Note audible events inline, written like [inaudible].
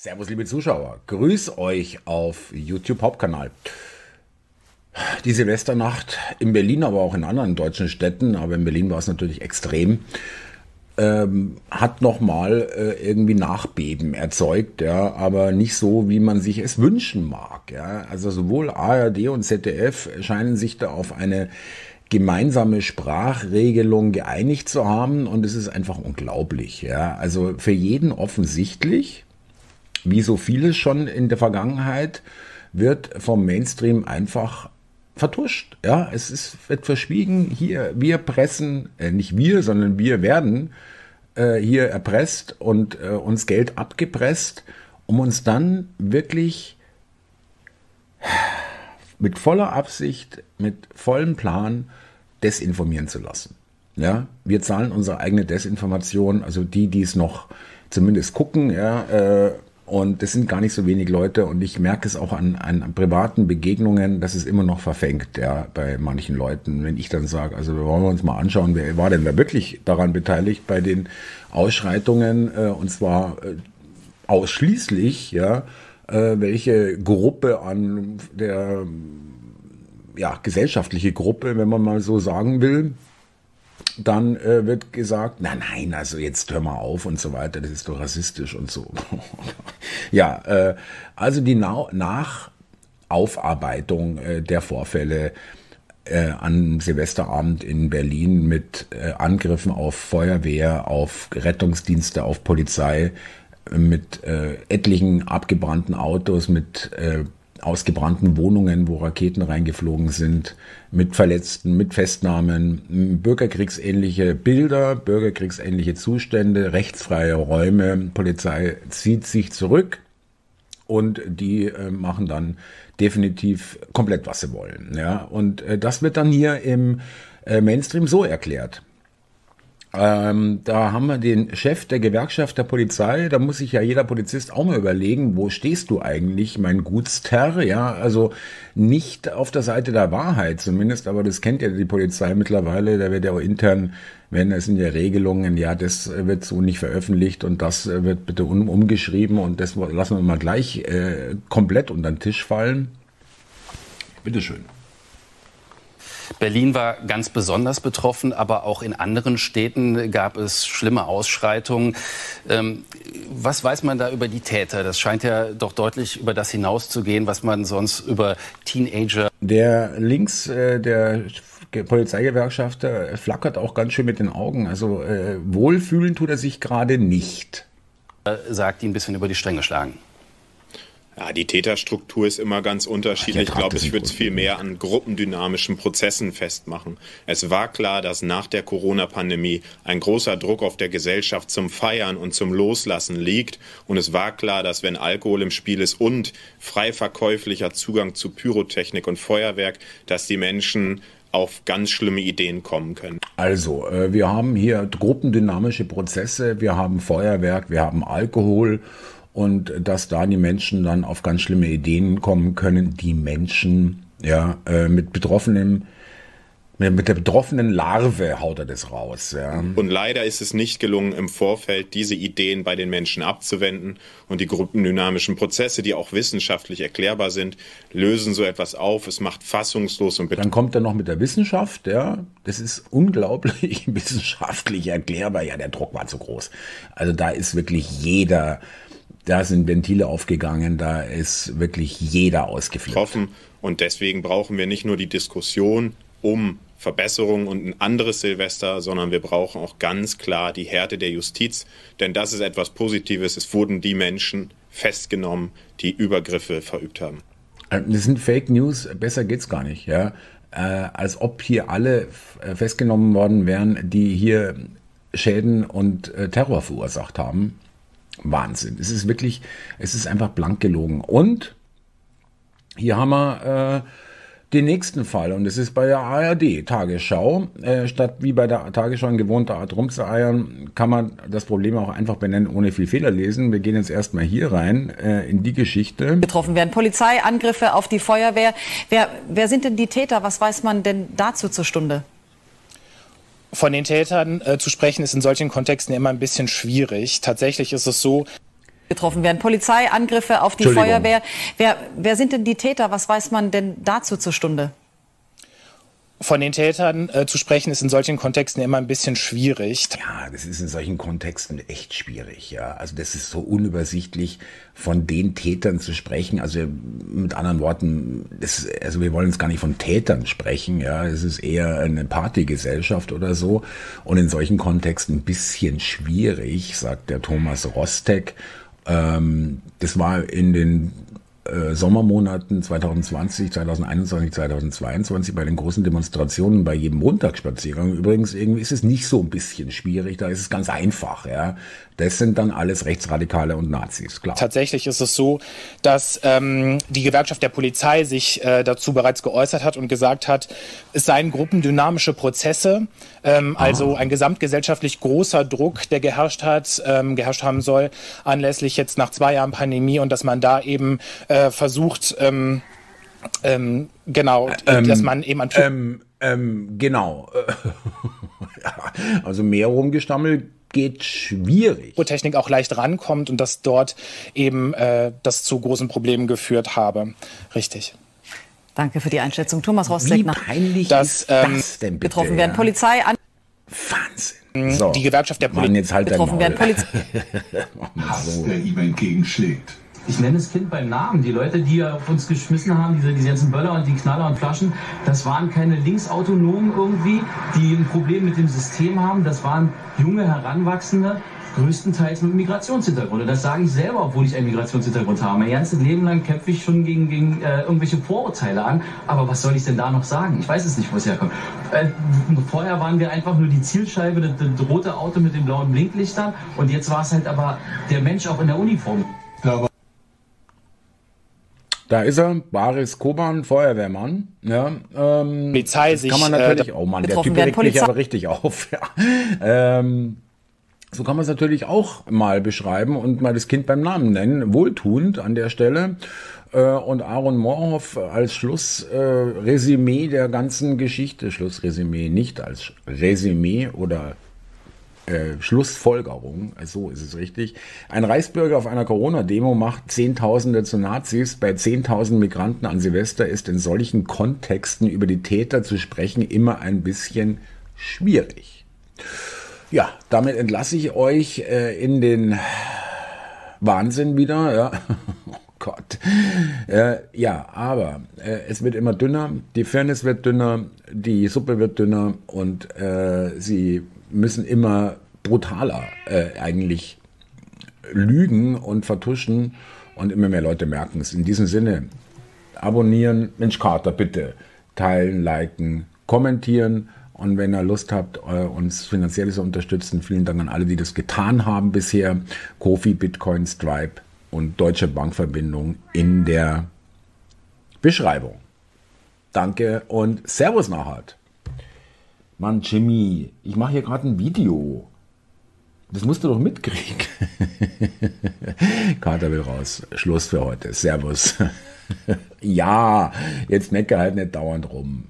Servus, liebe Zuschauer. Grüß euch auf YouTube Hauptkanal. Die Silvesternacht in Berlin, aber auch in anderen deutschen Städten, aber in Berlin war es natürlich extrem, ähm, hat nochmal äh, irgendwie Nachbeben erzeugt, ja, aber nicht so, wie man sich es wünschen mag. Ja. Also sowohl ARD und ZDF scheinen sich da auf eine gemeinsame Sprachregelung geeinigt zu haben und es ist einfach unglaublich. Ja. Also für jeden offensichtlich, wie so vieles schon in der Vergangenheit, wird vom Mainstream einfach vertuscht. Ja, es ist, wird verschwiegen. Hier, wir pressen, äh, nicht wir, sondern wir werden äh, hier erpresst und äh, uns Geld abgepresst, um uns dann wirklich mit voller Absicht, mit vollem Plan desinformieren zu lassen. Ja, wir zahlen unsere eigene Desinformation, also die, die es noch zumindest gucken, ja, äh, und das sind gar nicht so wenig Leute und ich merke es auch an, an privaten Begegnungen, dass es immer noch verfängt, ja, bei manchen Leuten. Wenn ich dann sage, also wollen wir uns mal anschauen, wer war denn da wirklich daran beteiligt bei den Ausschreitungen, äh, und zwar äh, ausschließlich, ja, äh, welche Gruppe an der, ja, gesellschaftliche Gruppe, wenn man mal so sagen will, dann äh, wird gesagt, nein, nein, also jetzt hör mal auf und so weiter, das ist doch rassistisch und so. [laughs] ja, äh, also die Na Nachaufarbeitung äh, der Vorfälle äh, an Silvesterabend in Berlin mit äh, Angriffen auf Feuerwehr, auf Rettungsdienste, auf Polizei, mit äh, etlichen abgebrannten Autos, mit äh, ausgebrannten Wohnungen, wo Raketen reingeflogen sind, mit Verletzten, mit Festnahmen, bürgerkriegsähnliche Bilder, bürgerkriegsähnliche Zustände, rechtsfreie Räume. Polizei zieht sich zurück und die äh, machen dann definitiv komplett, was sie wollen. Ja, und äh, das wird dann hier im äh, Mainstream so erklärt. Ähm, da haben wir den Chef der Gewerkschaft der Polizei. Da muss sich ja jeder Polizist auch mal überlegen, wo stehst du eigentlich, mein Gutster? Ja, also nicht auf der Seite der Wahrheit zumindest, aber das kennt ja die Polizei mittlerweile. Da wird ja auch intern, wenn es in der Regelungen, ja, das wird so nicht veröffentlicht und das wird bitte um, umgeschrieben und das lassen wir mal gleich äh, komplett unter den Tisch fallen. Bitteschön. Berlin war ganz besonders betroffen, aber auch in anderen Städten gab es schlimme Ausschreitungen. Ähm, was weiß man da über die Täter? Das scheint ja doch deutlich über das hinauszugehen, was man sonst über Teenager. Der links äh, der Polizeigewerkschafter flackert auch ganz schön mit den Augen. Also äh, wohlfühlen tut er sich gerade nicht. Sagt ihn ein bisschen über die Stränge schlagen. Ja, die Täterstruktur ist immer ganz unterschiedlich. Ich glaube, ich würde es viel mehr an gruppendynamischen Prozessen festmachen. Es war klar, dass nach der Corona-Pandemie ein großer Druck auf der Gesellschaft zum Feiern und zum Loslassen liegt. Und es war klar, dass wenn Alkohol im Spiel ist und frei verkäuflicher Zugang zu Pyrotechnik und Feuerwerk, dass die Menschen auf ganz schlimme Ideen kommen können. Also, äh, wir haben hier gruppendynamische Prozesse, wir haben Feuerwerk, wir haben Alkohol und dass da die Menschen dann auf ganz schlimme Ideen kommen können, die Menschen, ja, äh, mit betroffenem mit der betroffenen Larve haut er das raus. Ja. Und leider ist es nicht gelungen, im Vorfeld diese Ideen bei den Menschen abzuwenden. Und die gruppendynamischen Prozesse, die auch wissenschaftlich erklärbar sind, lösen so etwas auf. Es macht fassungslos und Dann kommt er noch mit der Wissenschaft. Ja. Das ist unglaublich [laughs] wissenschaftlich erklärbar. Ja, der Druck war zu groß. Also da ist wirklich jeder da sind Ventile aufgegangen, da ist wirklich jeder ausgeflippt. Und deswegen brauchen wir nicht nur die Diskussion um Verbesserungen und ein anderes Silvester, sondern wir brauchen auch ganz klar die Härte der Justiz, denn das ist etwas Positives. Es wurden die Menschen festgenommen, die Übergriffe verübt haben. Äh, das sind Fake News, besser geht's gar nicht, ja. Äh, als ob hier alle äh, festgenommen worden wären, die hier Schäden und äh, Terror verursacht haben. Wahnsinn. Es ist wirklich, es ist einfach blank gelogen. Und hier haben wir äh, den nächsten Fall und es ist bei der ARD Tagesschau. Äh, statt wie bei der Tagesschau in gewohnter Art rumzueiern, kann man das Problem auch einfach benennen, ohne viel Fehler lesen. Wir gehen jetzt erstmal hier rein äh, in die Geschichte. Getroffen werden Polizeiangriffe auf die Feuerwehr. Wer, wer sind denn die Täter? Was weiß man denn dazu zur Stunde? Von den Tätern äh, zu sprechen ist in solchen Kontexten immer ein bisschen schwierig. Tatsächlich ist es so. getroffen werden. Polizeiangriffe auf die Feuerwehr. Wer, wer sind denn die Täter? Was weiß man denn dazu zur Stunde? Von den Tätern äh, zu sprechen ist in solchen Kontexten immer ein bisschen schwierig. Ja, das ist in solchen Kontexten echt schwierig. Ja, also das ist so unübersichtlich, von den Tätern zu sprechen. Also mit anderen Worten, das, also wir wollen jetzt gar nicht von Tätern sprechen. Ja, es ist eher eine Partygesellschaft oder so. Und in solchen Kontexten ein bisschen schwierig, sagt der Thomas Rostek. Ähm, das war in den äh, Sommermonaten 2020, 2021, 2022 bei den großen Demonstrationen, bei jedem Montagsspaziergang. Übrigens, irgendwie ist es nicht so ein bisschen schwierig, da ist es ganz einfach. Ja. Das sind dann alles Rechtsradikale und Nazis, klar. Tatsächlich ist es so, dass ähm, die Gewerkschaft der Polizei sich äh, dazu bereits geäußert hat und gesagt hat, es seien gruppendynamische Prozesse, ähm, ah. also ein gesamtgesellschaftlich großer Druck, der geherrscht hat, ähm, geherrscht haben soll, anlässlich jetzt nach zwei Jahren Pandemie und dass man da eben äh, versucht, ähm, ähm, genau, ähm, dass man eben an ähm, ähm, genau. [laughs] ja, also mehr rumgestammelt geht schwierig. Wo Technik auch leicht rankommt und dass dort eben äh, das zu großen Problemen geführt habe. Richtig. Danke für die Einschätzung. Thomas Rostek. Wie peinlich dass, ist ähm, das denn bitte? Betroffen werden Polizei an. Wahnsinn. So. Die Gewerkschaft der Polizei. jetzt halt betroffen werden Polizei. [laughs] Hass, der ihm entgegenschlägt ich nenne das Kind beim Namen. Die Leute, die auf uns geschmissen haben, diese, diese ganzen Böller und die Knaller und Flaschen, das waren keine Linksautonomen irgendwie, die ein Problem mit dem System haben. Das waren junge Heranwachsende, größtenteils mit Migrationshintergrund. Und das sage ich selber, obwohl ich einen Migrationshintergrund habe. Mein ganzes Leben lang kämpfe ich schon gegen, gegen äh, irgendwelche Vorurteile an. Aber was soll ich denn da noch sagen? Ich weiß es nicht, wo es herkommt. Äh, vorher waren wir einfach nur die Zielscheibe, das, das rote Auto mit den blauen Blinklichtern. Und jetzt war es halt aber der Mensch auch in der Uniform. Ja, da ist er, Baris Koban, Feuerwehrmann. Ja, ähm, Polizei sich, kann man äh, natürlich, äh, oh Mann, der Typ regt mich aber richtig auf. [laughs] Ja. Ähm, so kann man es natürlich auch mal beschreiben und mal das Kind beim Namen nennen. Wohltuend an der Stelle. Äh, und Aaron Moorhoff als Schlussresümee äh, der ganzen Geschichte, Schlussresümee nicht als Resümee oder äh, Schlussfolgerung, so ist es richtig. Ein Reichsbürger auf einer Corona-Demo macht Zehntausende zu Nazis. Bei Zehntausend Migranten an Silvester ist in solchen Kontexten über die Täter zu sprechen immer ein bisschen schwierig. Ja, damit entlasse ich euch äh, in den Wahnsinn wieder. Ja. [laughs] Oh Gott. Äh, ja, aber äh, es wird immer dünner, die Fairness wird dünner, die Suppe wird dünner und äh, sie müssen immer brutaler äh, eigentlich lügen und vertuschen und immer mehr Leute merken es. In diesem Sinne, abonnieren, Mensch Carter, bitte teilen, liken, kommentieren und wenn ihr Lust habt, äh, uns finanziell zu unterstützen, vielen Dank an alle, die das getan haben bisher. Kofi, Bitcoin, Stripe und Deutsche Bankverbindung in der Beschreibung. Danke und Servus nachher. Mann, Jimmy, ich mache hier gerade ein Video. Das musst du doch mitkriegen. [laughs] Kater will raus. Schluss für heute. Servus. [laughs] ja, jetzt meckere halt nicht dauernd rum.